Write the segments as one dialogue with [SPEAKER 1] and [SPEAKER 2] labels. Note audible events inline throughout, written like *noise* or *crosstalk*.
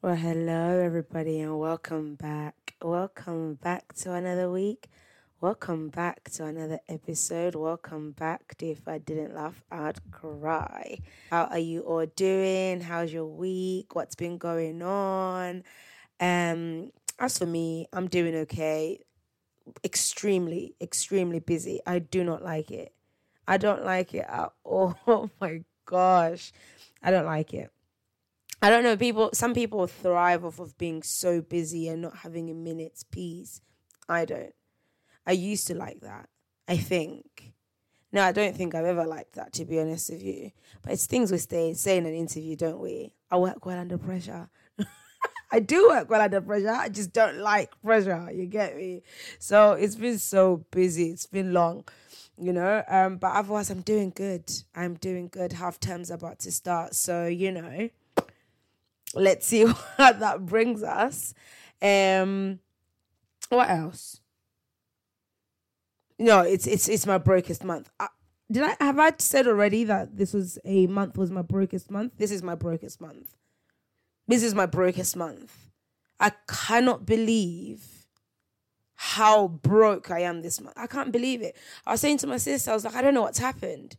[SPEAKER 1] Well, hello, everybody, and welcome back. Welcome back to another week. Welcome back to another episode. Welcome back to If I Didn't Laugh, I'd Cry. How are you all doing? How's your week? What's been going on? Um, as for me, I'm doing okay. Extremely, extremely busy. I do not like it. I don't like it at *laughs* all. Oh my gosh. I don't like it. I don't know. People, some people thrive off of being so busy and not having a minute's peace. I don't. I used to like that. I think. No, I don't think I've ever liked that, to be honest with you. But it's things we stay, say in an interview, don't we? I work well under pressure. *laughs* I do work well under pressure. I just don't like pressure. You get me? So it's been so busy. It's been long you know um but otherwise i'm doing good i'm doing good half term's about to start so you know let's see *laughs* what that brings us um what else no it's it's it's my brokest month I, did i have i said already that this was a month was my brokest month this is my brokest month this is my brokest month i cannot believe how broke I am this month. I can't believe it. I was saying to my sister, I was like, I don't know what's happened.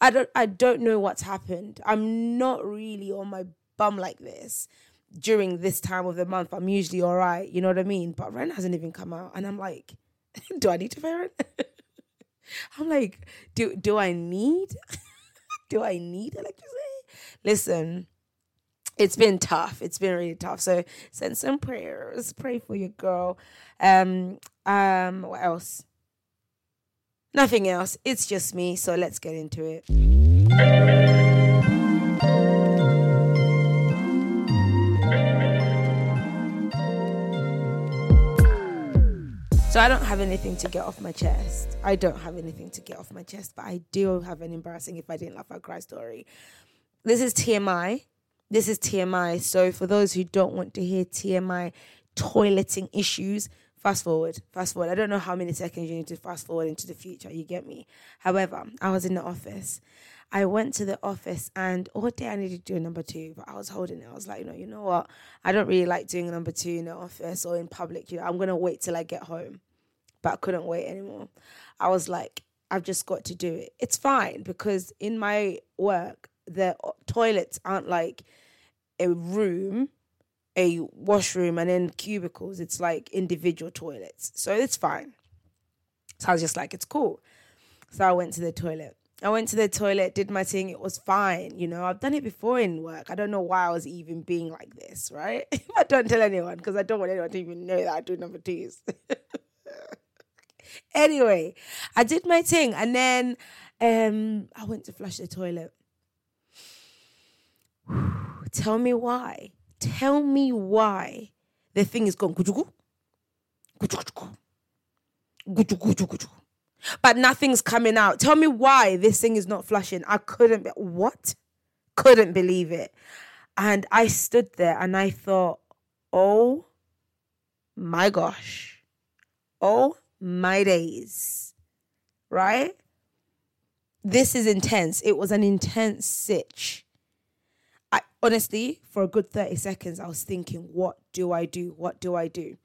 [SPEAKER 1] I don't I don't know what's happened. I'm not really on my bum like this during this time of the month. I'm usually all right, you know what I mean? But rent hasn't even come out. And I'm like, *laughs* do I need to pay rent? *laughs* I'm like, do do I need *laughs* do I need electricity? Listen, it's been tough. It's been really tough. So send some prayers. Pray for your girl. Um, um, what else? Nothing else. It's just me. So let's get into it. So I don't have anything to get off my chest. I don't have anything to get off my chest, but I do have an embarrassing if I didn't laugh, I'd cry story. This is TMI. This is TMI. So for those who don't want to hear TMI toileting issues, fast forward, fast forward. I don't know how many seconds you need to fast forward into the future. You get me? However, I was in the office. I went to the office and oh, all day I needed to do a number two, but I was holding it. I was like, you know, you know what? I don't really like doing a number two in the office or in public. You know, I'm gonna wait till I get home. But I couldn't wait anymore. I was like, I've just got to do it. It's fine because in my work, the toilets aren't like a room, a washroom, and then cubicles. It's like individual toilets. So it's fine. So I was just like, it's cool. So I went to the toilet. I went to the toilet, did my thing. It was fine. You know, I've done it before in work. I don't know why I was even being like this, right? *laughs* I don't tell anyone because I don't want anyone to even know that I do number twos. *laughs* anyway, I did my thing and then um, I went to flush the toilet. *sighs* Tell me why. Tell me why the thing is gone. But nothing's coming out. Tell me why this thing is not flushing. I couldn't be what? Couldn't believe it. And I stood there and I thought, oh my gosh. Oh my days. Right? This is intense. It was an intense sitch. I honestly, for a good 30 seconds, I was thinking, what do I do? What do I do?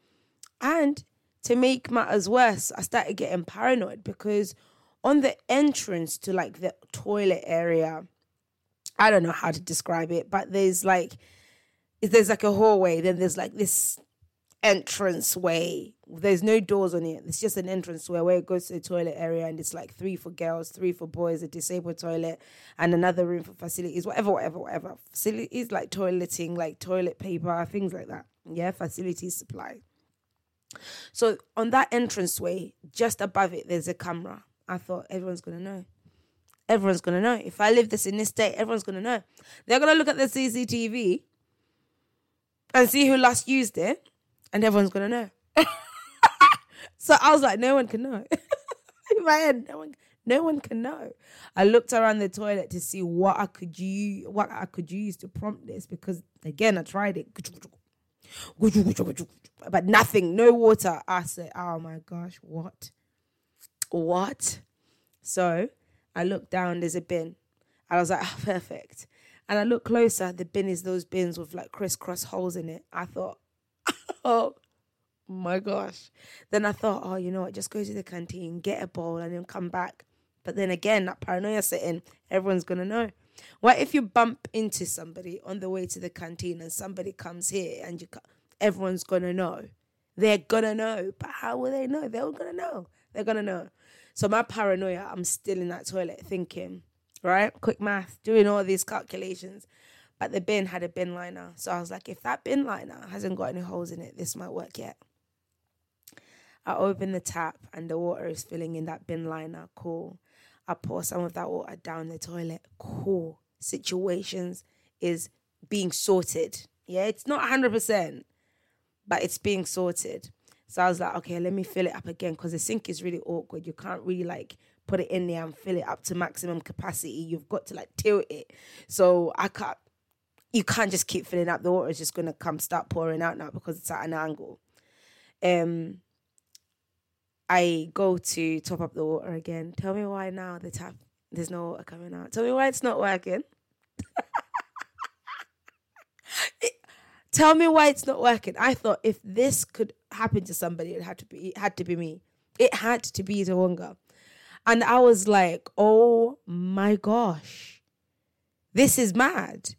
[SPEAKER 1] And to make matters worse, I started getting paranoid because on the entrance to like the toilet area, I don't know how to describe it, but there's like there's like a hallway, then there's like this entrance way. There's no doors on it. It's just an entrance way where it goes to the toilet area and it's like three for girls, three for boys, a disabled toilet, and another room for facilities, whatever, whatever, whatever. Facilities like toileting, like toilet paper, things like that. Yeah, facilities supply. So on that entrance way, just above it, there's a camera. I thought everyone's gonna know. Everyone's gonna know. If I live this in this state, everyone's gonna know. They're gonna look at the CCTV and see who last used it, and everyone's gonna know. *laughs* so I was like, no one can know. *laughs* in my head, no one, no one can know. I looked around the toilet to see what I could use, what I could use to prompt this because again, I tried it *laughs* but nothing, no water. I said, oh my gosh, what? What? So I looked down, there's a bin. I was like, oh, perfect. And I look closer, the bin is those bins with like crisscross holes in it. I thought, oh my gosh. Then I thought, oh, you know what, just go to the canteen, get a bowl, and then come back. But then again, that paranoia setting, everyone's gonna know. What if you bump into somebody on the way to the canteen and somebody comes here and you everyone's gonna know. They're gonna know. But how will they know? They're all gonna know. They're gonna know. So my paranoia, I'm still in that toilet thinking, right? Quick math, doing all these calculations. But the bin had a bin liner. So I was like, if that bin liner hasn't got any holes in it, this might work yet. I open the tap and the water is filling in that bin liner. Cool. I pour some of that water down the toilet. Cool. Situations is being sorted. Yeah, it's not 100%, but it's being sorted. So I was like, okay, let me fill it up again because the sink is really awkward. You can't really like put it in there and fill it up to maximum capacity. You've got to like tilt it. So I can't, you can't just keep filling up. The water is just going to come start pouring out now because it's at an angle. Um, I go to top up the water again. Tell me why now the tap there's no water coming out. Tell me why it's not working. *laughs* tell me why it's not working. I thought if this could happen to somebody, it had to be it had to be me. It had to be Tawonga. And I was like, oh my gosh. This is mad.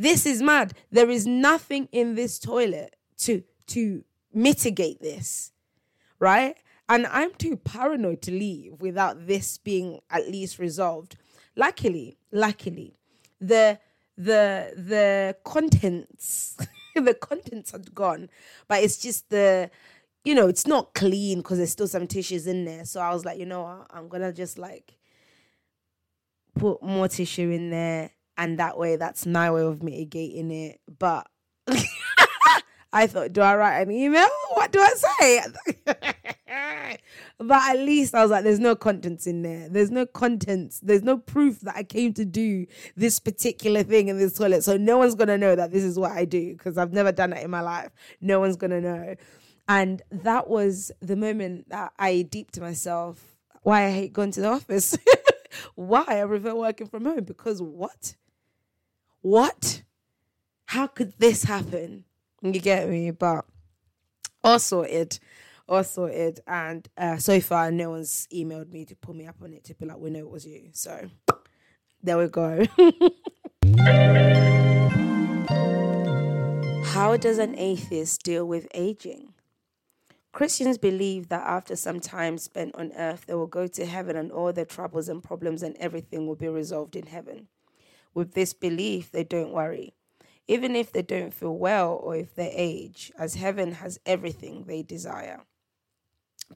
[SPEAKER 1] This is mad. There is nothing in this toilet to to mitigate this. Right? And I'm too paranoid to leave without this being at least resolved. Luckily, luckily, the the the contents *laughs* the contents had gone, but it's just the you know it's not clean because there's still some tissues in there. So I was like, you know what, I'm gonna just like put more tissue in there, and that way that's my way of mitigating it. But *laughs* I thought, do I write an email? What do I say? *laughs* but at least I was like, there's no contents in there. There's no contents. There's no proof that I came to do this particular thing in this toilet. So no one's going to know that this is what I do because I've never done that in my life. No one's going to know. And that was the moment that I deep to myself why I hate going to the office. *laughs* why I prefer working from home. Because what? What? How could this happen? You get me? But all sorted. All sorted. And uh, so far, no one's emailed me to pull me up on it to be like, we know it was you. So there we go. *laughs* How does an atheist deal with aging? Christians believe that after some time spent on earth, they will go to heaven and all their troubles and problems and everything will be resolved in heaven. With this belief, they don't worry. Even if they don't feel well or if they age, as heaven has everything they desire.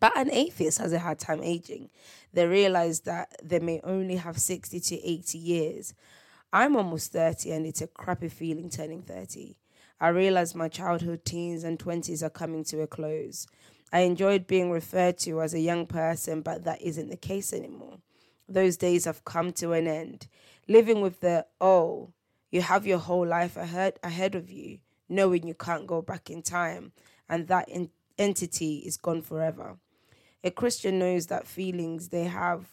[SPEAKER 1] But an atheist has a hard time aging. They realize that they may only have 60 to 80 years. I'm almost 30 and it's a crappy feeling turning 30. I realize my childhood, teens, and 20s are coming to a close. I enjoyed being referred to as a young person, but that isn't the case anymore. Those days have come to an end. Living with the, oh, you have your whole life ahead, ahead of you, knowing you can't go back in time, and that in- entity is gone forever. A Christian knows that feelings they have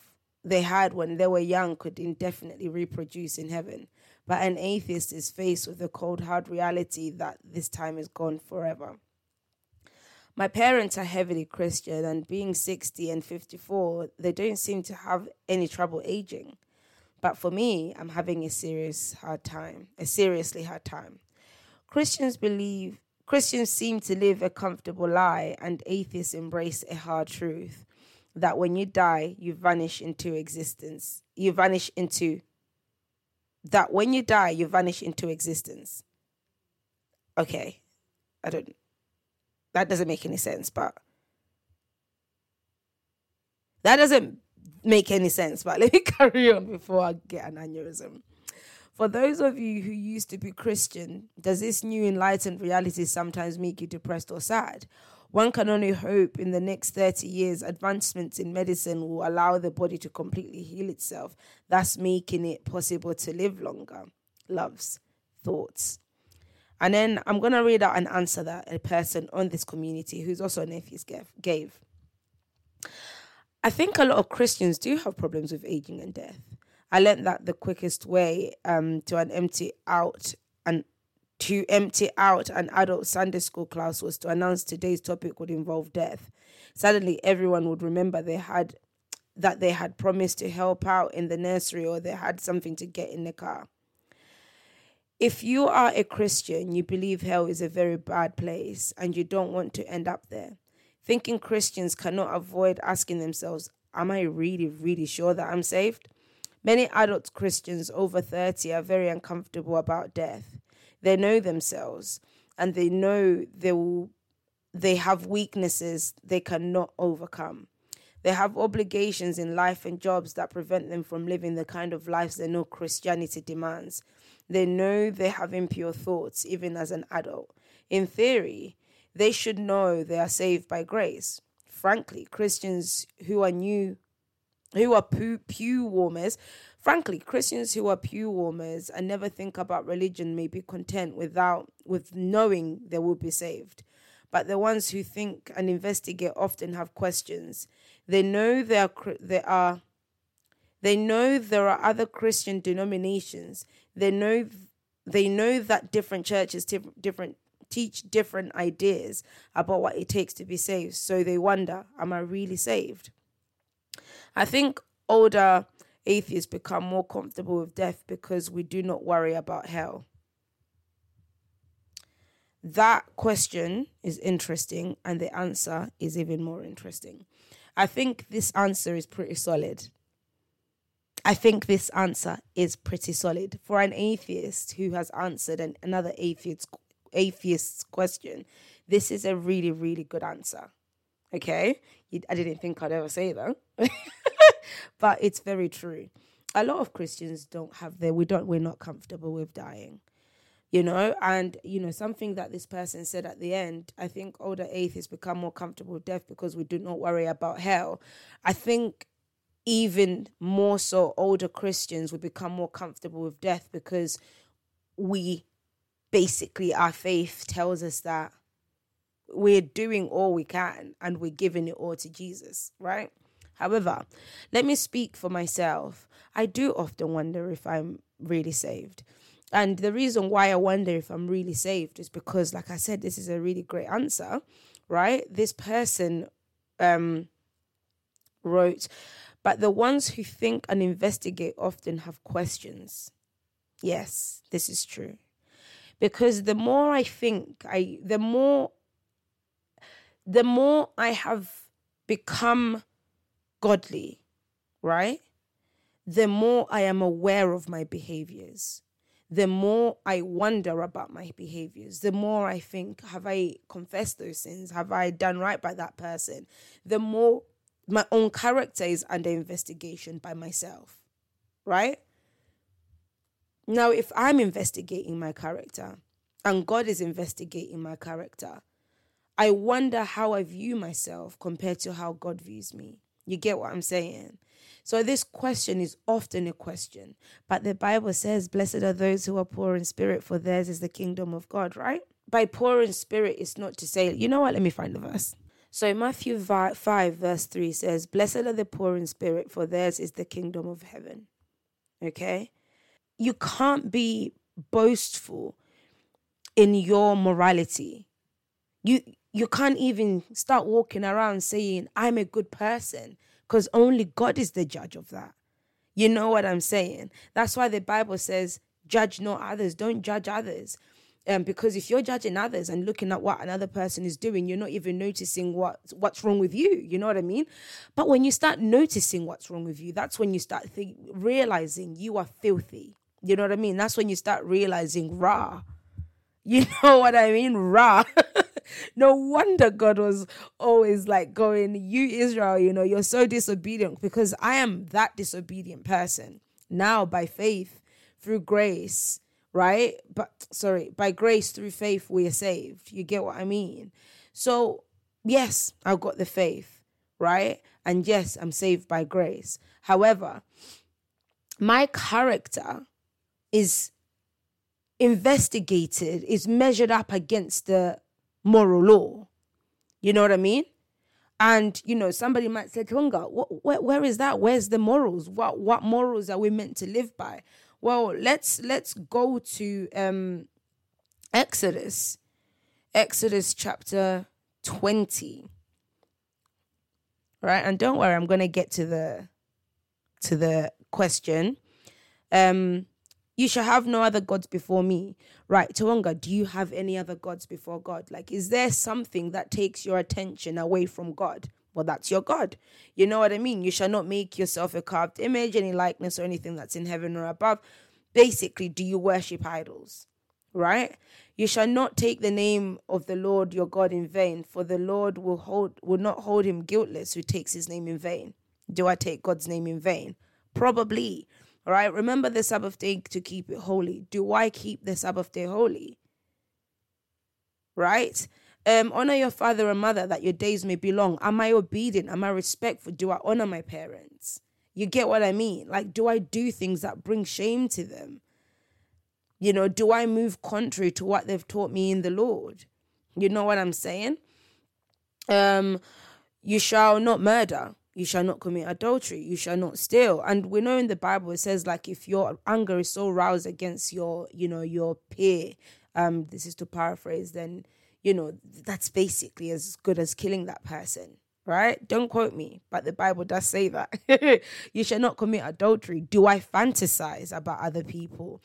[SPEAKER 1] they had when they were young could indefinitely reproduce in heaven. But an atheist is faced with the cold, hard reality that this time is gone forever. My parents are heavily Christian, and being 60 and 54, they don't seem to have any trouble aging. But for me, I'm having a serious hard time, a seriously hard time. Christians believe, Christians seem to live a comfortable lie, and atheists embrace a hard truth that when you die, you vanish into existence. You vanish into that when you die, you vanish into existence. Okay. I don't, that doesn't make any sense, but that doesn't make any sense. But *laughs* let me carry on before I get an aneurysm. For those of you who used to be Christian, does this new enlightened reality sometimes make you depressed or sad? One can only hope in the next 30 years, advancements in medicine will allow the body to completely heal itself, thus making it possible to live longer. Loves, thoughts. And then I'm going to read out an answer that a person on this community who's also an atheist gave. I think a lot of Christians do have problems with aging and death. I learned that the quickest way um, to an empty out and to empty out an adult Sunday school class was to announce today's topic would involve death. Suddenly, everyone would remember they had that they had promised to help out in the nursery or they had something to get in the car. If you are a Christian, you believe hell is a very bad place and you don't want to end up there. Thinking Christians cannot avoid asking themselves, Am I really, really sure that I'm saved? Many adult Christians over 30 are very uncomfortable about death. They know themselves and they know they will they have weaknesses they cannot overcome. They have obligations in life and jobs that prevent them from living the kind of lives they know Christianity demands. They know they have impure thoughts even as an adult. In theory, they should know they are saved by grace. Frankly, Christians who are new who are pew, warmers Frankly, Christians who are pew warmers and never think about religion may be content without with knowing they will be saved. But the ones who think and investigate often have questions. They know they are they are they know there are other Christian denominations. They know they know that different churches different teach different ideas about what it takes to be saved. So they wonder, am I really saved? I think older atheists become more comfortable with death because we do not worry about hell? That question is interesting, and the answer is even more interesting. I think this answer is pretty solid. I think this answer is pretty solid. For an atheist who has answered an, another atheist atheist's question, this is a really, really good answer. Okay? I didn't think I'd ever say that. *laughs* but it's very true. A lot of Christians don't have their we don't we're not comfortable with dying. You know, and you know, something that this person said at the end, I think older atheists become more comfortable with death because we do not worry about hell. I think even more so older Christians would become more comfortable with death because we basically our faith tells us that we're doing all we can and we're giving it all to Jesus, right? However, let me speak for myself. I do often wonder if I'm really saved. And the reason why I wonder if I'm really saved is because, like I said, this is a really great answer, right? This person um, wrote, but the ones who think and investigate often have questions. Yes, this is true. Because the more I think, I the more the more I have become godly, right? The more I am aware of my behaviors, the more I wonder about my behaviors, the more I think, have I confessed those sins? Have I done right by that person? The more my own character is under investigation by myself, right? Now, if I'm investigating my character and God is investigating my character, I wonder how I view myself compared to how God views me. You get what I'm saying? So, this question is often a question, but the Bible says, Blessed are those who are poor in spirit, for theirs is the kingdom of God, right? By poor in spirit, it's not to say, you know what, let me find the verse. So, in Matthew 5, verse 3 says, Blessed are the poor in spirit, for theirs is the kingdom of heaven. Okay? You can't be boastful in your morality. You you can't even start walking around saying I'm a good person because only God is the judge of that. You know what I'm saying? That's why the Bible says, judge not others, don't judge others. Um, because if you're judging others and looking at what another person is doing, you're not even noticing what what's wrong with you. You know what I mean? But when you start noticing what's wrong with you, that's when you start realizing you are filthy. You know what I mean? That's when you start realizing, raw. You *laughs* know what I mean? Raw. *laughs* no wonder God was always like going, You, Israel, you know, you're so disobedient because I am that disobedient person. Now, by faith, through grace, right? But sorry, by grace through faith, we are saved. You get what I mean? So, yes, I've got the faith, right? And yes, I'm saved by grace. However, my character is investigated, is measured up against the moral law. You know what I mean? And you know, somebody might say, "Tunga, where, where is that? Where's the morals? What what morals are we meant to live by?" Well, let's let's go to um, Exodus, Exodus chapter twenty. Right, and don't worry, I'm gonna get to the to the question. Um, you shall have no other gods before me. Right, Tawonga, do you have any other gods before God? Like, is there something that takes your attention away from God? Well, that's your God. You know what I mean? You shall not make yourself a carved image, any likeness, or anything that's in heaven or above. Basically, do you worship idols? Right? You shall not take the name of the Lord your God in vain, for the Lord will hold will not hold him guiltless who takes his name in vain. Do I take God's name in vain? Probably. All right. Remember the Sabbath day to keep it holy. Do I keep the Sabbath day holy? Right? Um, honor your father and mother that your days may be long. Am I obedient? Am I respectful? Do I honor my parents? You get what I mean? Like, do I do things that bring shame to them? You know, do I move contrary to what they've taught me in the Lord? You know what I'm saying? Um, you shall not murder you shall not commit adultery you shall not steal and we know in the bible it says like if your anger is so roused against your you know your peer um this is to paraphrase then you know that's basically as good as killing that person right? Don't quote me but the bible does say that. *laughs* You shall not commit adultery. Do i fantasize about other people?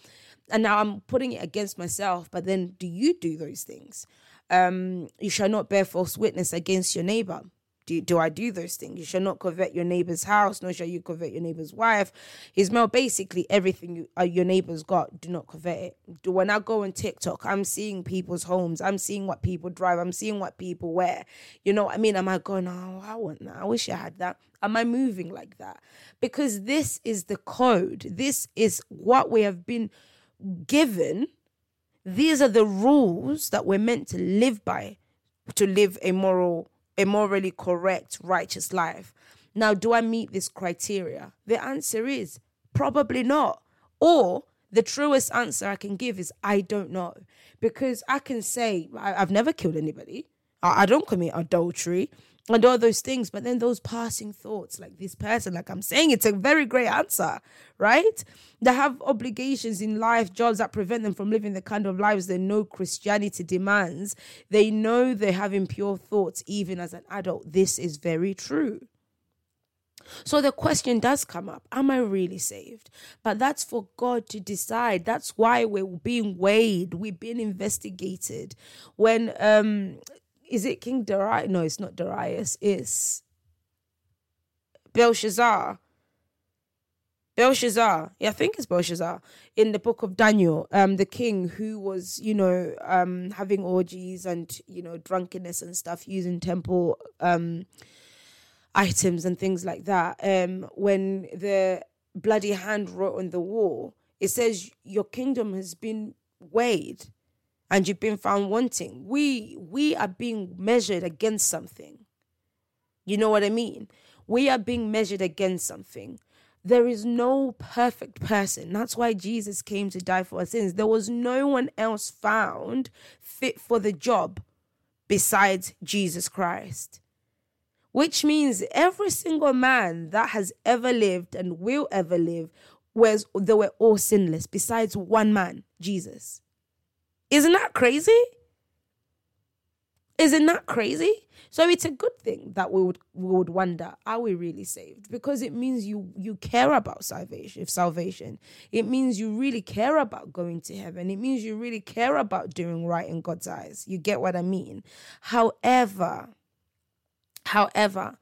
[SPEAKER 1] And now i'm putting it against myself but then do you do those things? Um you shall not bear false witness against your neighbor do, do I do those things? You shall not covet your neighbor's house, nor shall you covet your neighbor's wife. His mail, basically everything you, uh, your neighbor's got, do not covet it. Do, when I go on TikTok, I'm seeing people's homes, I'm seeing what people drive, I'm seeing what people wear. You know what I mean? Am I going, oh, I want that? I wish I had that. Am I moving like that? Because this is the code. This is what we have been given. These are the rules that we're meant to live by to live a moral a morally correct, righteous life. Now, do I meet this criteria? The answer is probably not. Or the truest answer I can give is I don't know. Because I can say, I, have never killed anybody, I, I don't commit adultery and all those things. But then those passing thoughts, like this person, like I'm saying, it's a very great answer, right? They have obligations in life, jobs that prevent them from living the kind of lives they know Christianity demands. They know they have impure thoughts even as an adult. This is very true. So the question does come up Am I really saved? But that's for God to decide. That's why we're being weighed, we're being investigated. When um is it King Darius? No, it's not Darius. It's Belshazzar. Belshazzar, yeah, I think it's Belshazzar in the book of Daniel, um, the king who was, you know, um, having orgies and you know drunkenness and stuff, using temple um items and things like that. Um, when the bloody hand wrote on the wall, it says your kingdom has been weighed and you've been found wanting. We we are being measured against something. You know what I mean? We are being measured against something. There is no perfect person. That's why Jesus came to die for our sins. There was no one else found fit for the job besides Jesus Christ. Which means every single man that has ever lived and will ever live was they were all sinless besides one man, Jesus. Isn't that crazy? Isn't that crazy? So it's a good thing that we would we would wonder, are we really saved? Because it means you you care about salvation, if salvation. It means you really care about going to heaven. It means you really care about doing right in God's eyes. You get what I mean? However, however,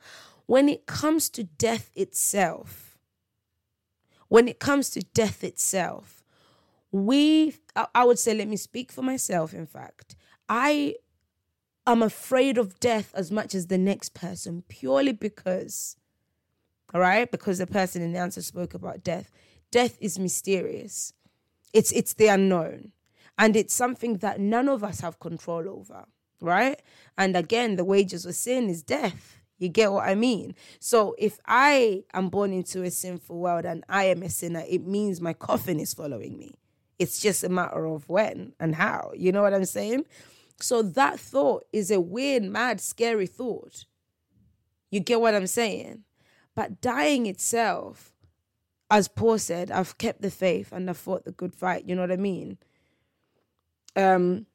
[SPEAKER 1] when it comes to death itself, when it comes to death itself, we I would say let me speak for myself in fact. I I'm afraid of death as much as the next person purely because, all right, because the person in the answer spoke about death. Death is mysterious. It's it's the unknown. And it's something that none of us have control over, right? And again, the wages of sin is death. You get what I mean? So if I am born into a sinful world and I am a sinner, it means my coffin is following me. It's just a matter of when and how. You know what I'm saying? So that thought is a weird, mad, scary thought. You get what I'm saying? But dying itself, as Paul said, I've kept the faith and I've fought the good fight. You know what I mean? Um,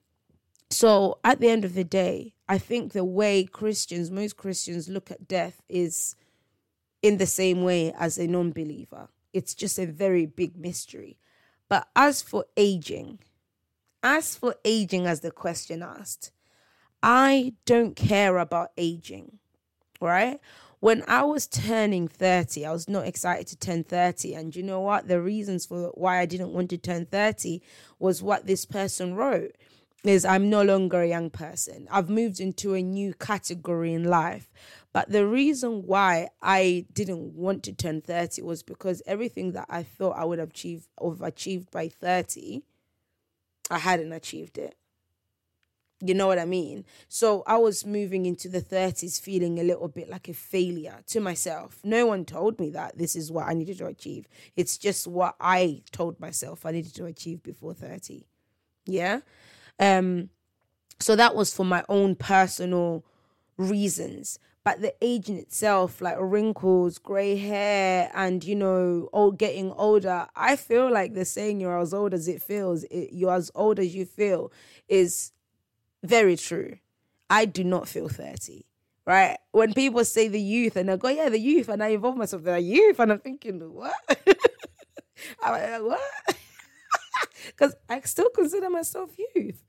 [SPEAKER 1] so at the end of the day, I think the way Christians, most Christians look at death is in the same way as a non believer. It's just a very big mystery. But as for aging, as for aging, as the question asked, I don't care about aging, right? When I was turning 30, I was not excited to turn 30. And you know what? The reasons for why I didn't want to turn 30 was what this person wrote is I'm no longer a young person. I've moved into a new category in life. But the reason why I didn't want to turn 30 was because everything that I thought I would have achieved, have achieved by 30 I hadn't achieved it. You know what I mean? So I was moving into the 30s feeling a little bit like a failure to myself. No one told me that this is what I needed to achieve. It's just what I told myself I needed to achieve before 30. Yeah? Um so that was for my own personal reasons but the age in itself, like wrinkles, gray hair, and you know, old getting older, I feel like the saying "you're as old as it feels," it, "you're as old as you feel," is very true. I do not feel thirty. Right when people say the youth, and I go, "Yeah, the youth," and I involve myself in the youth, and I'm thinking, "What?" *laughs* I'm like, "What?" *laughs* Because I still consider myself youth.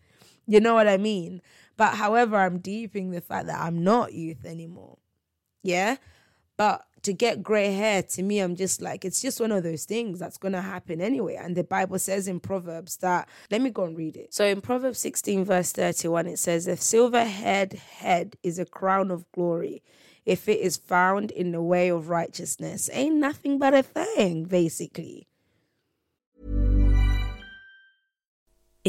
[SPEAKER 1] You know what I mean? But however, I'm deeping the fact that I'm not youth anymore. Yeah. But to get gray hair, to me, I'm just like, it's just one of those things that's going to happen anyway. And the Bible says in Proverbs that, let me go and read it. So in Proverbs 16, verse 31, it says, A silver head head is a crown of glory if it is found in the way of righteousness. Ain't nothing but a thing, basically.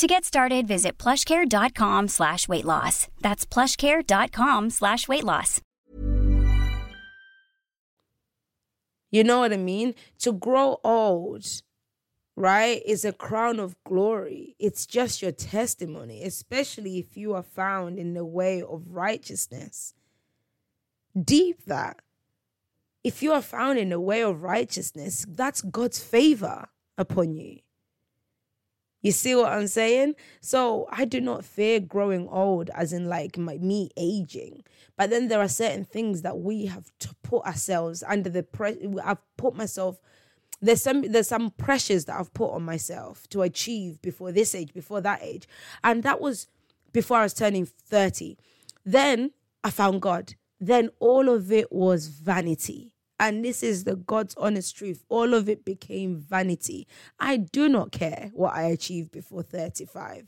[SPEAKER 2] To get started, visit plushcare.com slash weight loss. That's plushcare.com slash weight loss.
[SPEAKER 1] You know what I mean? To grow old, right, is a crown of glory. It's just your testimony, especially if you are found in the way of righteousness. Deep that. If you are found in the way of righteousness, that's God's favor upon you. You see what I'm saying? So I do not fear growing old, as in like my, me aging. But then there are certain things that we have to put ourselves under the pressure. I've put myself. There's some there's some pressures that I've put on myself to achieve before this age, before that age, and that was before I was turning thirty. Then I found God. Then all of it was vanity. And this is the God's honest truth. All of it became vanity. I do not care what I achieved before 35.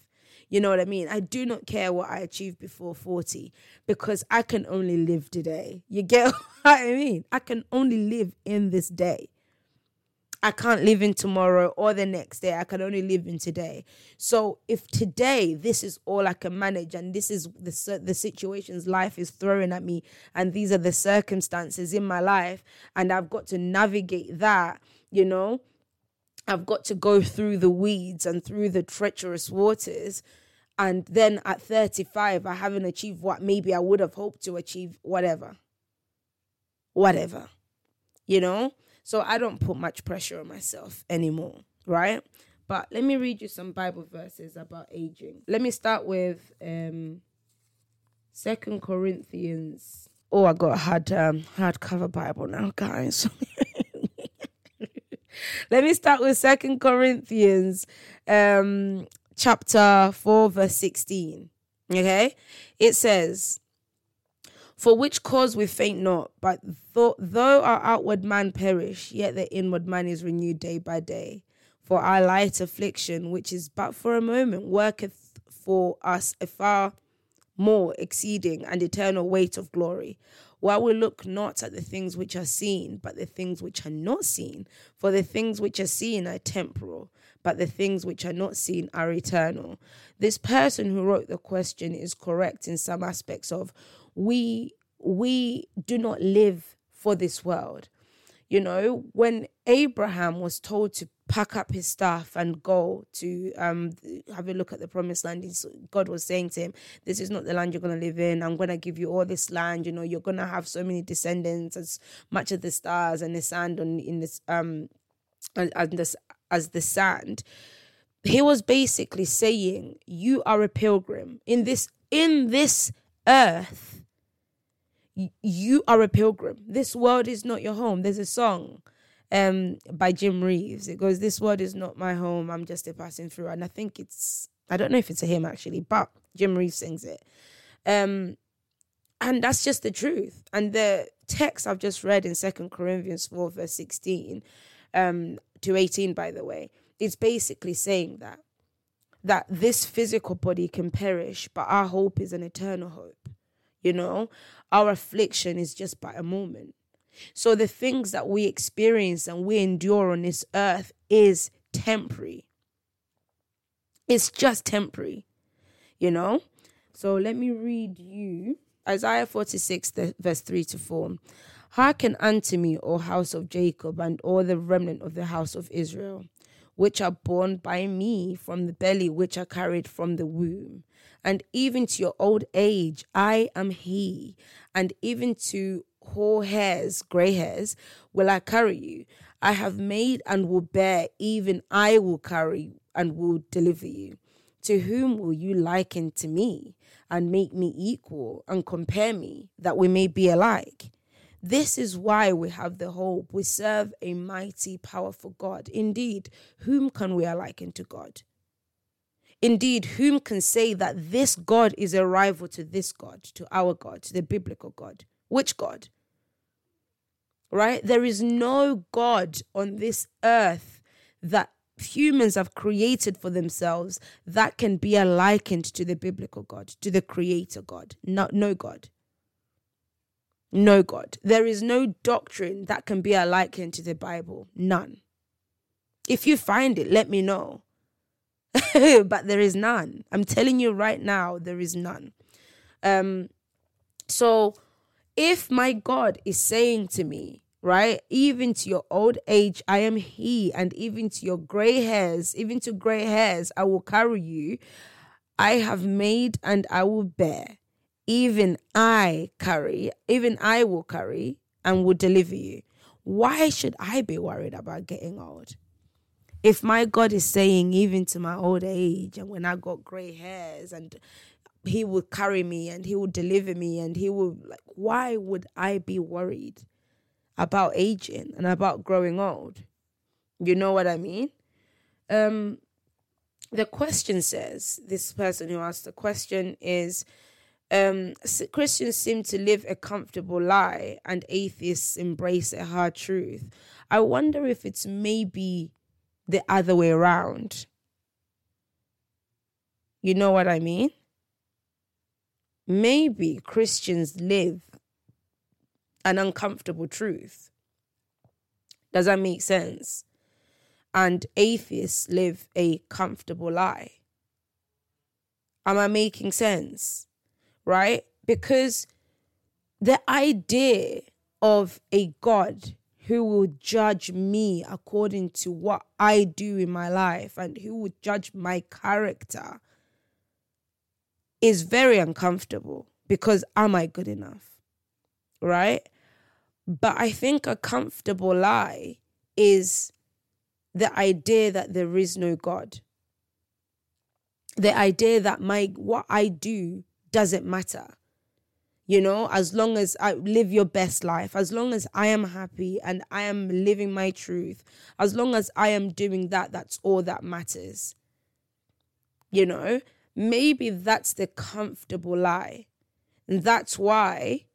[SPEAKER 1] You know what I mean? I do not care what I achieved before 40 because I can only live today. You get *laughs* what I mean? I can only live in this day. I can't live in tomorrow or the next day. I can only live in today. So if today this is all I can manage and this is the the situations life is throwing at me and these are the circumstances in my life and I've got to navigate that, you know, I've got to go through the weeds and through the treacherous waters and then at 35 I haven't achieved what maybe I would have hoped to achieve whatever. Whatever. You know? So I don't put much pressure on myself anymore, right? But let me read you some Bible verses about aging. Let me start with um Second Corinthians. Oh, I got a hard um hardcover Bible now, guys. *laughs* let me start with Second Corinthians um chapter 4 verse 16. Okay? It says for which cause we faint not, but though, though our outward man perish, yet the inward man is renewed day by day. For our light affliction, which is but for a moment, worketh for us a far more exceeding and eternal weight of glory. While we look not at the things which are seen, but the things which are not seen. For the things which are seen are temporal, but the things which are not seen are eternal. This person who wrote the question is correct in some aspects of we we do not live for this world. You know, when Abraham was told to pack up his stuff and go to um, have a look at the promised land, God was saying to him, This is not the land you're going to live in. I'm going to give you all this land. You know, you're going to have so many descendants, as much of the stars and the sand on in this, um, and, this, as the sand. He was basically saying, You are a pilgrim in this, in this earth you are a pilgrim. This world is not your home. There's a song um by Jim Reeves. It goes, This world is not my home. I'm just a passing through. And I think it's I don't know if it's a hymn actually, but Jim Reeves sings it. Um and that's just the truth. And the text I've just read in Second Corinthians 4, verse 16 um, to 18, by the way, is basically saying that that this physical body can perish, but our hope is an eternal hope. You know, our affliction is just but a moment. So the things that we experience and we endure on this earth is temporary. It's just temporary, you know? So let me read you Isaiah 46, verse 3 to 4. Hearken unto me, O house of Jacob, and all the remnant of the house of Israel. Which are born by me from the belly, which are carried from the womb. And even to your old age, I am he. And even to hoar hairs, gray hairs, will I carry you. I have made and will bear, even I will carry and will deliver you. To whom will you liken to me and make me equal and compare me that we may be alike? This is why we have the hope. We serve a mighty, powerful God. Indeed, whom can we liken to God? Indeed, whom can say that this God is a rival to this God, to our God, to the biblical God? Which God? Right? There is no God on this earth that humans have created for themselves that can be likened to the biblical God, to the creator God. No, no God. No God. There is no doctrine that can be likened to the Bible. None. If you find it, let me know. *laughs* but there is none. I'm telling you right now, there is none. Um, so if my God is saying to me, right, even to your old age, I am He, and even to your gray hairs, even to gray hairs, I will carry you. I have made and I will bear. Even I carry, even I will carry and will deliver you. Why should I be worried about getting old? If my God is saying, even to my old age, and when I got gray hairs, and He will carry me and He will deliver me, and He will, like, why would I be worried about aging and about growing old? You know what I mean? Um, the question says, this person who asked the question is, um, Christians seem to live a comfortable lie and atheists embrace a hard truth. I wonder if it's maybe the other way around. You know what I mean? Maybe Christians live an uncomfortable truth. Does that make sense? And atheists live a comfortable lie. Am I making sense? Right? Because the idea of a God who will judge me according to what I do in my life and who will judge my character is very uncomfortable because am I good enough? Right? But I think a comfortable lie is the idea that there is no God. The idea that my what I do doesn't matter. You know as long as i live your best life as long as i am happy and i am living my truth as long as i am doing that that's all that matters. You know maybe that's the comfortable lie. And that's why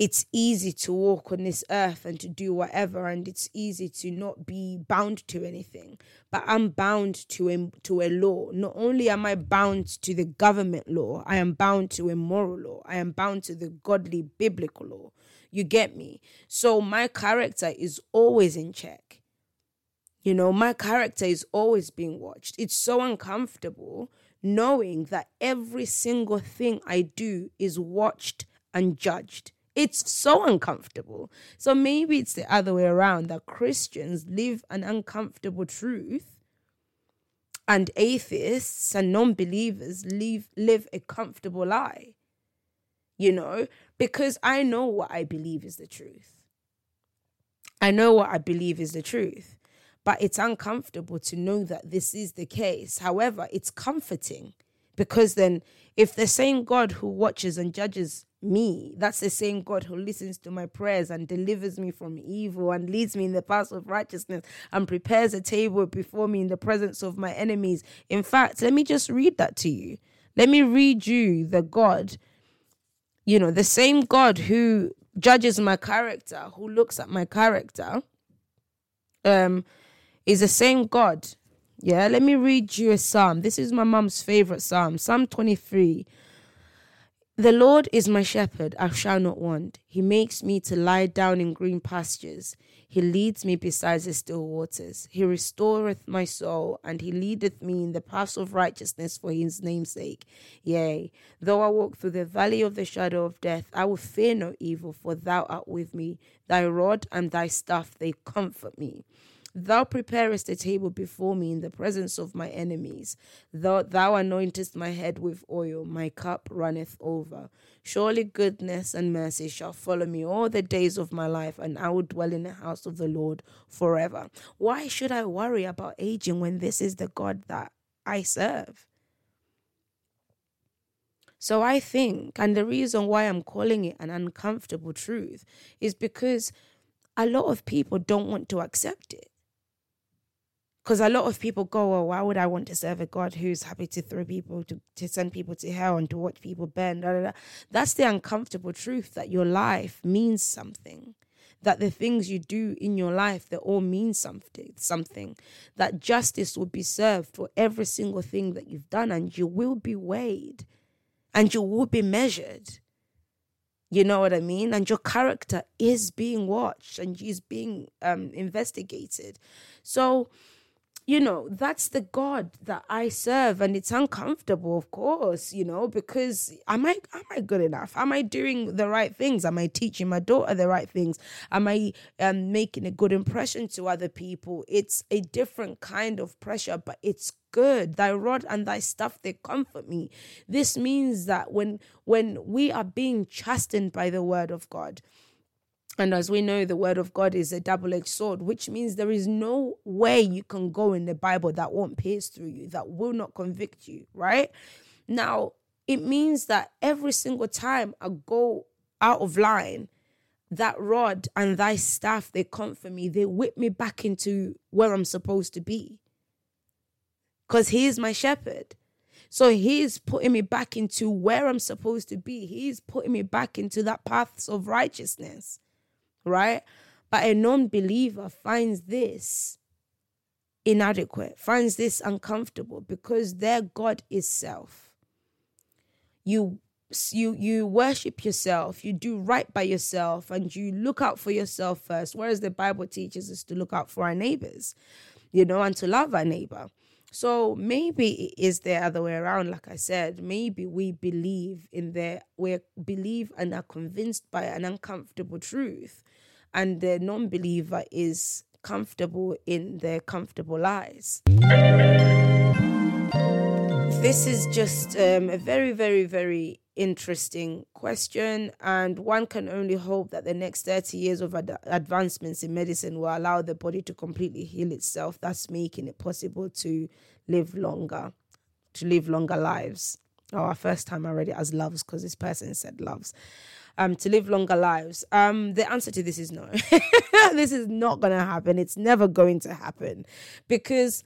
[SPEAKER 1] it's easy to walk on this earth and to do whatever and it's easy to not be bound to anything. But i'm bound to a, to a law. Not only am i bound to the government law i am bound to a moral law. I am bound to the godly biblical law. You get me? So my character is always in check. You know my character is always being watched. It's so uncomfortable knowing that every single thing i do is watched and judged it's so uncomfortable. So maybe it's the other way around that Christians live an uncomfortable truth and atheists and non-believers live live a comfortable lie. You know, because I know what I believe is the truth. I know what I believe is the truth. But it's uncomfortable to know that this is the case. However, it's comforting because then if the same God who watches and judges me. That's the same God who listens to my prayers and delivers me from evil and leads me in the path of righteousness and prepares a table before me in the presence of my enemies. In fact, let me just read that to you. Let me read you the God, you know, the same God who judges my character, who looks at my character, um, is the same God. Yeah, let me read you a psalm. This is my mom's favorite psalm, Psalm 23 the Lord is my shepherd, I shall not want. He makes me to lie down in green pastures. He leads me beside the still waters. He restoreth my soul, and he leadeth me in the paths of righteousness for his name's sake. Yea, though I walk through the valley of the shadow of death, I will fear no evil, for thou art with me. Thy rod and thy staff, they comfort me. Thou preparest a table before me in the presence of my enemies. Thou, thou anointest my head with oil, my cup runneth over. Surely goodness and mercy shall follow me all the days of my life, and I will dwell in the house of the Lord forever. Why should I worry about aging when this is the God that I serve? So I think, and the reason why I'm calling it an uncomfortable truth is because a lot of people don't want to accept it. Because a lot of people go, well, why would I want to serve a God who's happy to throw people, to, to send people to hell and to watch people burn? That's the uncomfortable truth that your life means something. That the things you do in your life, they all mean something, something. That justice will be served for every single thing that you've done, and you will be weighed and you will be measured. You know what I mean? And your character is being watched and is being um, investigated. So, you know, that's the God that I serve. And it's uncomfortable, of course, you know, because am I am I good enough? Am I doing the right things? Am I teaching my daughter the right things? Am I um, making a good impression to other people? It's a different kind of pressure, but it's good thy rod and thy staff they comfort me this means that when when we are being chastened by the word of god and as we know, the word of God is a double edged sword, which means there is no way you can go in the Bible that won't pierce through you, that will not convict you, right? Now, it means that every single time I go out of line, that rod and thy staff, they comfort me, they whip me back into where I'm supposed to be. Because he is my shepherd. So he's putting me back into where I'm supposed to be. He's putting me back into that paths of righteousness right? But a non believer finds this inadequate, finds this uncomfortable because their God is self. You you you worship yourself, you do right by yourself, and you look out for yourself first. Whereas the Bible teaches us to look out for our neighbors, you know, and to love our neighbor. So maybe it is the other way around, like I said. Maybe we believe in the we believe and are convinced by an uncomfortable truth and the non believer is comfortable in their comfortable lies. This is just um, a very, very, very interesting question, and one can only hope that the next 30 years of ad- advancements in medicine will allow the body to completely heal itself, thus making it possible to live longer, to live longer lives. Oh, our first time already as loves because this person said loves um, to live longer lives? Um, the answer to this is no. *laughs* this is not going to happen. It's never going to happen because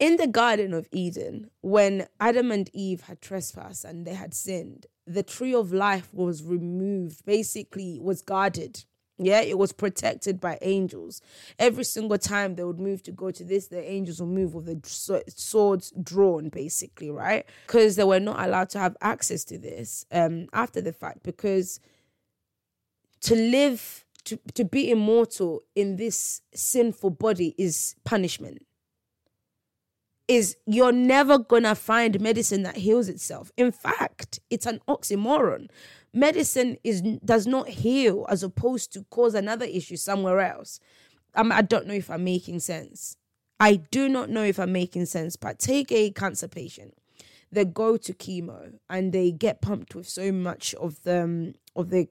[SPEAKER 1] in the Garden of Eden, when Adam and Eve had trespassed and they had sinned, the tree of life was removed, basically, was guarded. Yeah, it was protected by angels. Every single time they would move to go to this, the angels would move with the swords drawn, basically, right? Because they were not allowed to have access to this um, after the fact. Because to live, to, to be immortal in this sinful body is punishment. Is you're never gonna find medicine that heals itself. In fact, it's an oxymoron medicine is does not heal as opposed to cause another issue somewhere else. Um, I don't know if I'm making sense. I do not know if I'm making sense, but take a cancer patient. They go to chemo and they get pumped with so much of the um, of the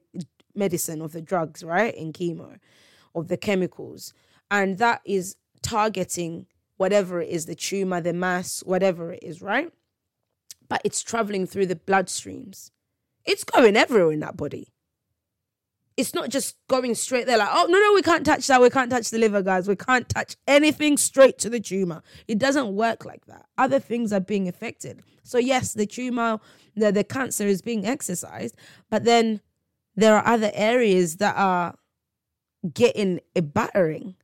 [SPEAKER 1] medicine of the drugs, right? In chemo, of the chemicals, and that is targeting whatever it is, the tumor, the mass, whatever it is, right? But it's traveling through the bloodstreams. It's going everywhere in that body. It's not just going straight there, like, oh, no, no, we can't touch that. We can't touch the liver, guys. We can't touch anything straight to the tumor. It doesn't work like that. Other things are being affected. So, yes, the tumor, the, the cancer is being exercised, but then there are other areas that are getting a battering,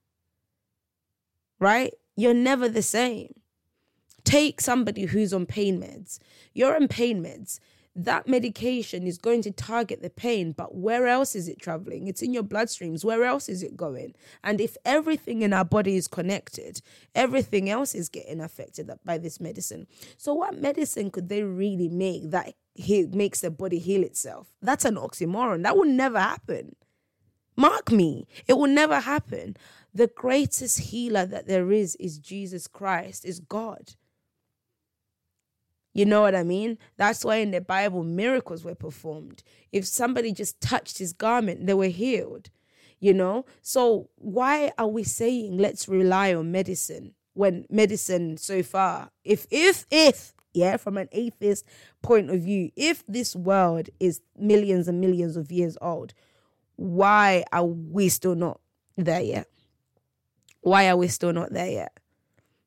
[SPEAKER 1] right? You're never the same. Take somebody who's on pain meds. You're on pain meds that medication is going to target the pain, but where else is it traveling? It's in your bloodstreams. Where else is it going? And if everything in our body is connected, everything else is getting affected by this medicine. So, what medicine could they really make that he- makes the body heal itself? That's an oxymoron. That will never happen. Mark me, it will never happen. The greatest healer that there is is Jesus Christ, is God. You know what I mean? That's why in the Bible, miracles were performed. If somebody just touched his garment, they were healed. You know? So, why are we saying let's rely on medicine when medicine so far, if, if, if, yeah, from an atheist point of view, if this world is millions and millions of years old, why are we still not there yet? Why are we still not there yet?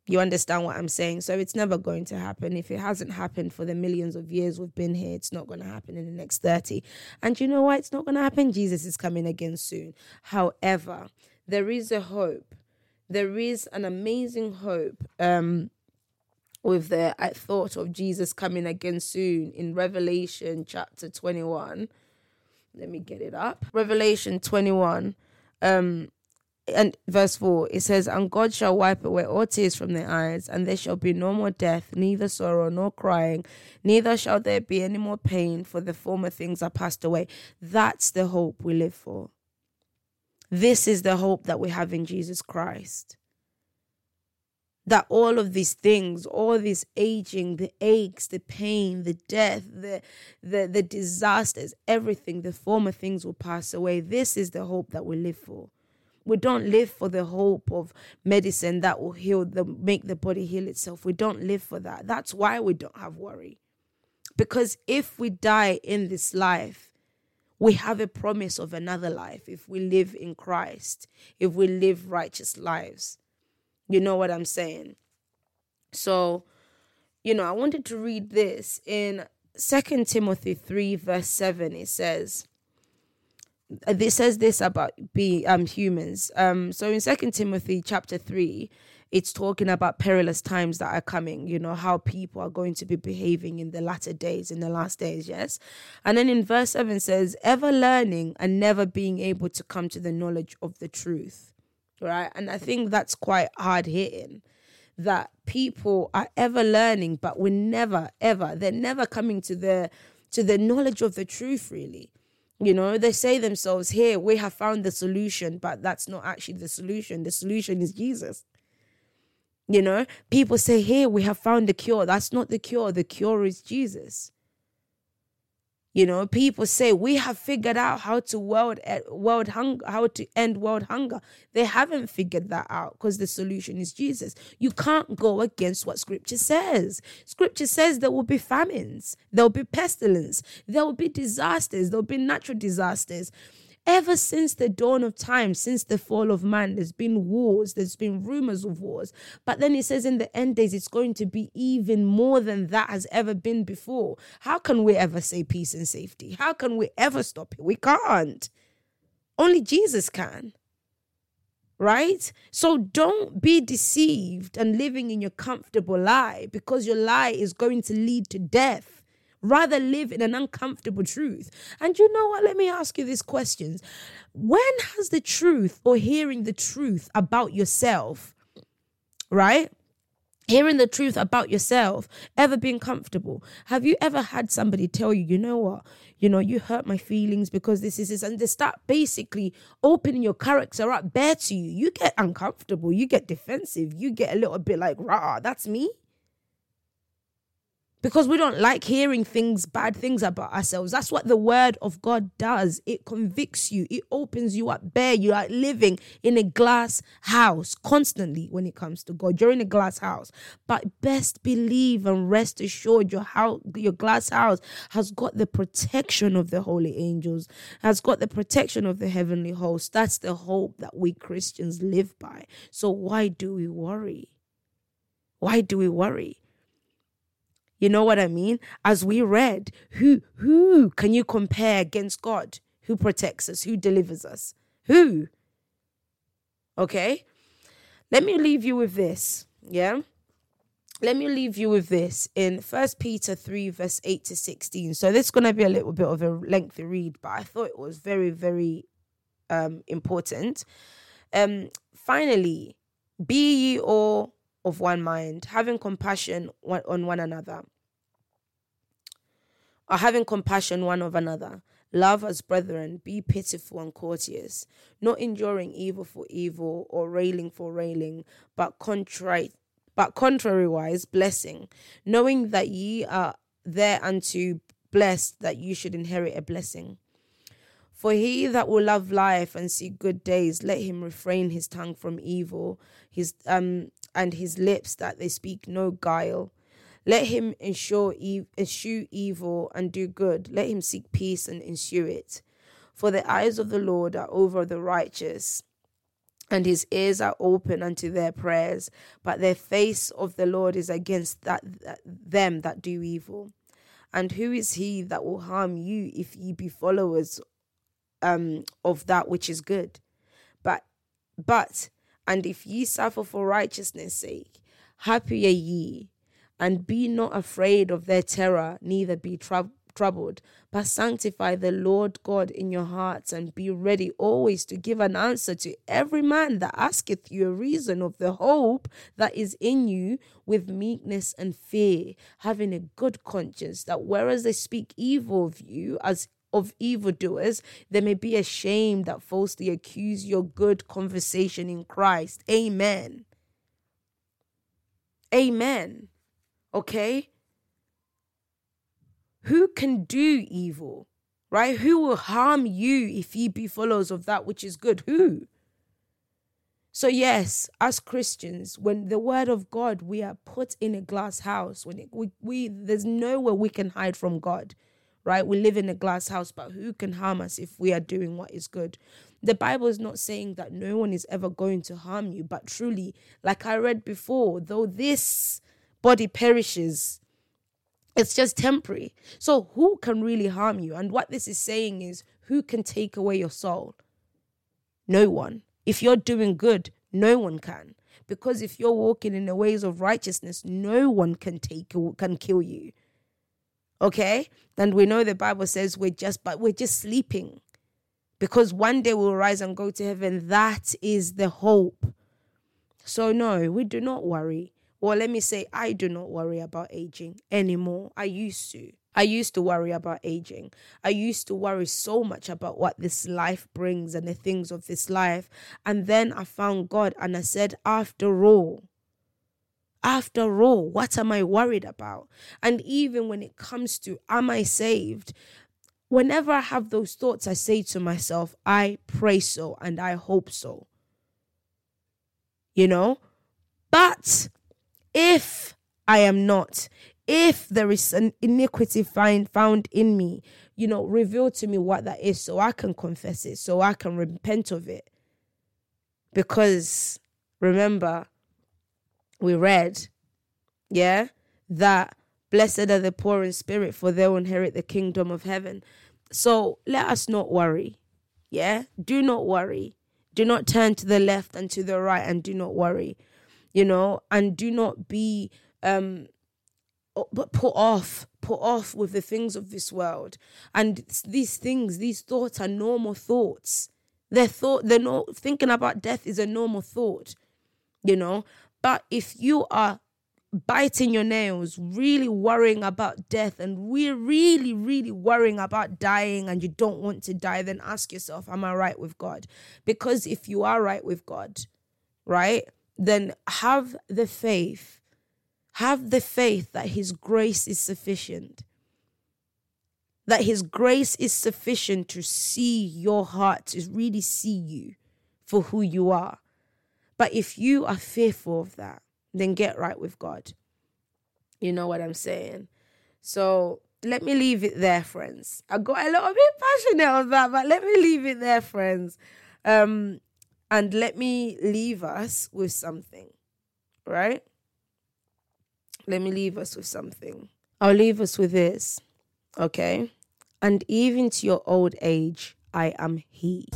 [SPEAKER 1] You understand what I'm saying? So it's never going to happen. If it hasn't happened for the millions of years we've been here, it's not going to happen in the next 30. And you know why it's not going to happen? Jesus is coming again soon. However, there is a hope. There is an amazing hope. Um, with the thought of Jesus coming again soon in Revelation chapter 21. Let me get it up. Revelation 21. Um, and verse 4 it says and god shall wipe away all tears from their eyes and there shall be no more death neither sorrow nor crying neither shall there be any more pain for the former things are passed away. That's the hope we live for. This is the hope that we have in jesus christ. That all of these things all this aging the aches the pain the death the the the disasters everything the former things will pass away. This is the hope that we live for we don't live for the hope of medicine that will heal the make the body heal itself. We don't live for that. That's why we don't have worry. Because if we die in this life, we have a promise of another life if we live in Christ, if we live righteous lives. You know what I'm saying? So, you know, I wanted to read this in Second Timothy 3, verse 7. It says, this says this about be um humans. Um, so in Second Timothy chapter three, it's talking about perilous times that are coming. You know how people are going to be behaving in the latter days, in the last days. Yes, and then in verse seven says, "Ever learning and never being able to come to the knowledge of the truth." Right, and I think that's quite hard hitting. That people are ever learning, but we're never ever. They're never coming to the to the knowledge of the truth. Really you know, they say themselves, here, we have found the solution, but that's not actually the solution. The solution is Jesus. You know, people say, here, we have found the cure. That's not the cure. The cure is Jesus. You know, people say we have figured out how to world world hunger, how to end world hunger. They haven't figured that out because the solution is Jesus. You can't go against what Scripture says. Scripture says there will be famines, there will be pestilence, there will be disasters, there will be natural disasters. Ever since the dawn of time, since the fall of man, there's been wars, there's been rumors of wars. But then it says in the end days, it's going to be even more than that has ever been before. How can we ever say peace and safety? How can we ever stop it? We can't. Only Jesus can. Right? So don't be deceived and living in your comfortable lie because your lie is going to lead to death rather live in an uncomfortable truth. And you know what? Let me ask you these questions. When has the truth or hearing the truth about yourself, right? Hearing the truth about yourself ever been comfortable? Have you ever had somebody tell you, you know what, you know, you hurt my feelings because this is this, and they start basically opening your character up bare to you? You get uncomfortable, you get defensive, you get a little bit like, rah, that's me because we don't like hearing things, bad things about ourselves. That's what the word of God does. It convicts you, it opens you up bare. You are living in a glass house constantly when it comes to God. You're in a glass house. But best believe and rest assured your house, your glass house has got the protection of the holy angels, has got the protection of the heavenly host. That's the hope that we Christians live by. So why do we worry? Why do we worry? You know what I mean? As we read, who who can you compare against God? Who protects us? Who delivers us? Who? Okay? Let me leave you with this. Yeah? Let me leave you with this in First Peter 3, verse 8 to 16. So this is gonna be a little bit of a lengthy read, but I thought it was very, very um important. Um finally, be ye all of one mind, having compassion on one another, or having compassion one of another, Love as brethren, be pitiful and courteous, not enduring evil for evil or railing for railing, but contrite but contrariwise blessing, knowing that ye are thereunto blessed that you should inherit a blessing. For he that will love life and see good days, let him refrain his tongue from evil, his um and his lips that they speak no guile. Let him ensure e- eschew evil and do good. Let him seek peace and ensue it. For the eyes of the Lord are over the righteous, and his ears are open unto their prayers, but the face of the Lord is against that, that them that do evil. And who is he that will harm you if ye be followers um, of that which is good. But, but, and if ye suffer for righteousness' sake, happy are ye, and be not afraid of their terror, neither be troubled troubled, but sanctify the Lord God in your hearts and be ready always to give an answer to every man that asketh you a reason of the hope that is in you with meekness and fear, having a good conscience, that whereas they speak evil of you as of evildoers, they may be ashamed that falsely accuse your good conversation in Christ. Amen. Amen. Okay? Who can do evil? Right? Who will harm you if ye be followers of that which is good? Who? So, yes, as Christians, when the word of God, we are put in a glass house, when it, we, we there's nowhere we can hide from God right? We live in a glass house, but who can harm us if we are doing what is good? The Bible is not saying that no one is ever going to harm you, but truly, like I read before, though this body perishes, it's just temporary. So, who can really harm you? And what this is saying is, who can take away your soul? No one. If you're doing good, no one can. Because if you're walking in the ways of righteousness, no one can take can kill you. Okay? And we know the Bible says we're just but we're just sleeping. Because one day we'll rise and go to heaven. That is the hope. So no, we do not worry. Well, let me say I do not worry about aging anymore. I used to. I used to worry about aging. I used to worry so much about what this life brings and the things of this life. And then I found God and I said, after all, after all, what am I worried about? And even when it comes to, am I saved? Whenever I have those thoughts, I say to myself, I pray so and I hope so. You know? But if I am not, if there is an iniquity find, found in me, you know, reveal to me what that is so I can confess it, so I can repent of it. Because remember, we read, yeah, that blessed are the poor in spirit, for they'll inherit the kingdom of heaven. So let us not worry. Yeah, do not worry. Do not turn to the left and to the right and do not worry, you know, and do not be um but put off put off with the things of this world and these things these thoughts are normal thoughts they're thought they're not thinking about death is a normal thought you know but if you are biting your nails, really worrying about death, and we're really, really worrying about dying and you don't want to die, then ask yourself, Am I right with God? Because if you are right with God, right, then have the faith, have the faith that His grace is sufficient. That His grace is sufficient to see your heart, to really see you for who you are but if you are fearful of that, then get right with God. You know what I'm saying? So let me leave it there, friends. I got a little bit passionate on that, but let me leave it there, friends. Um, and let me leave us with something, right? Let me leave us with something. I'll leave us with this, okay? And even to your old age, I am He.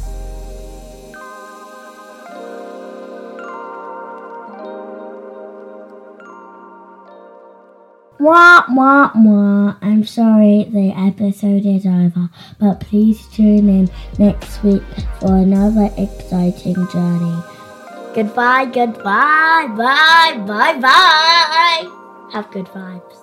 [SPEAKER 3] Wah, wah, wah. I'm sorry the episode is over, but please tune in next week for another exciting journey. Goodbye, goodbye, bye, bye, bye. Have good vibes.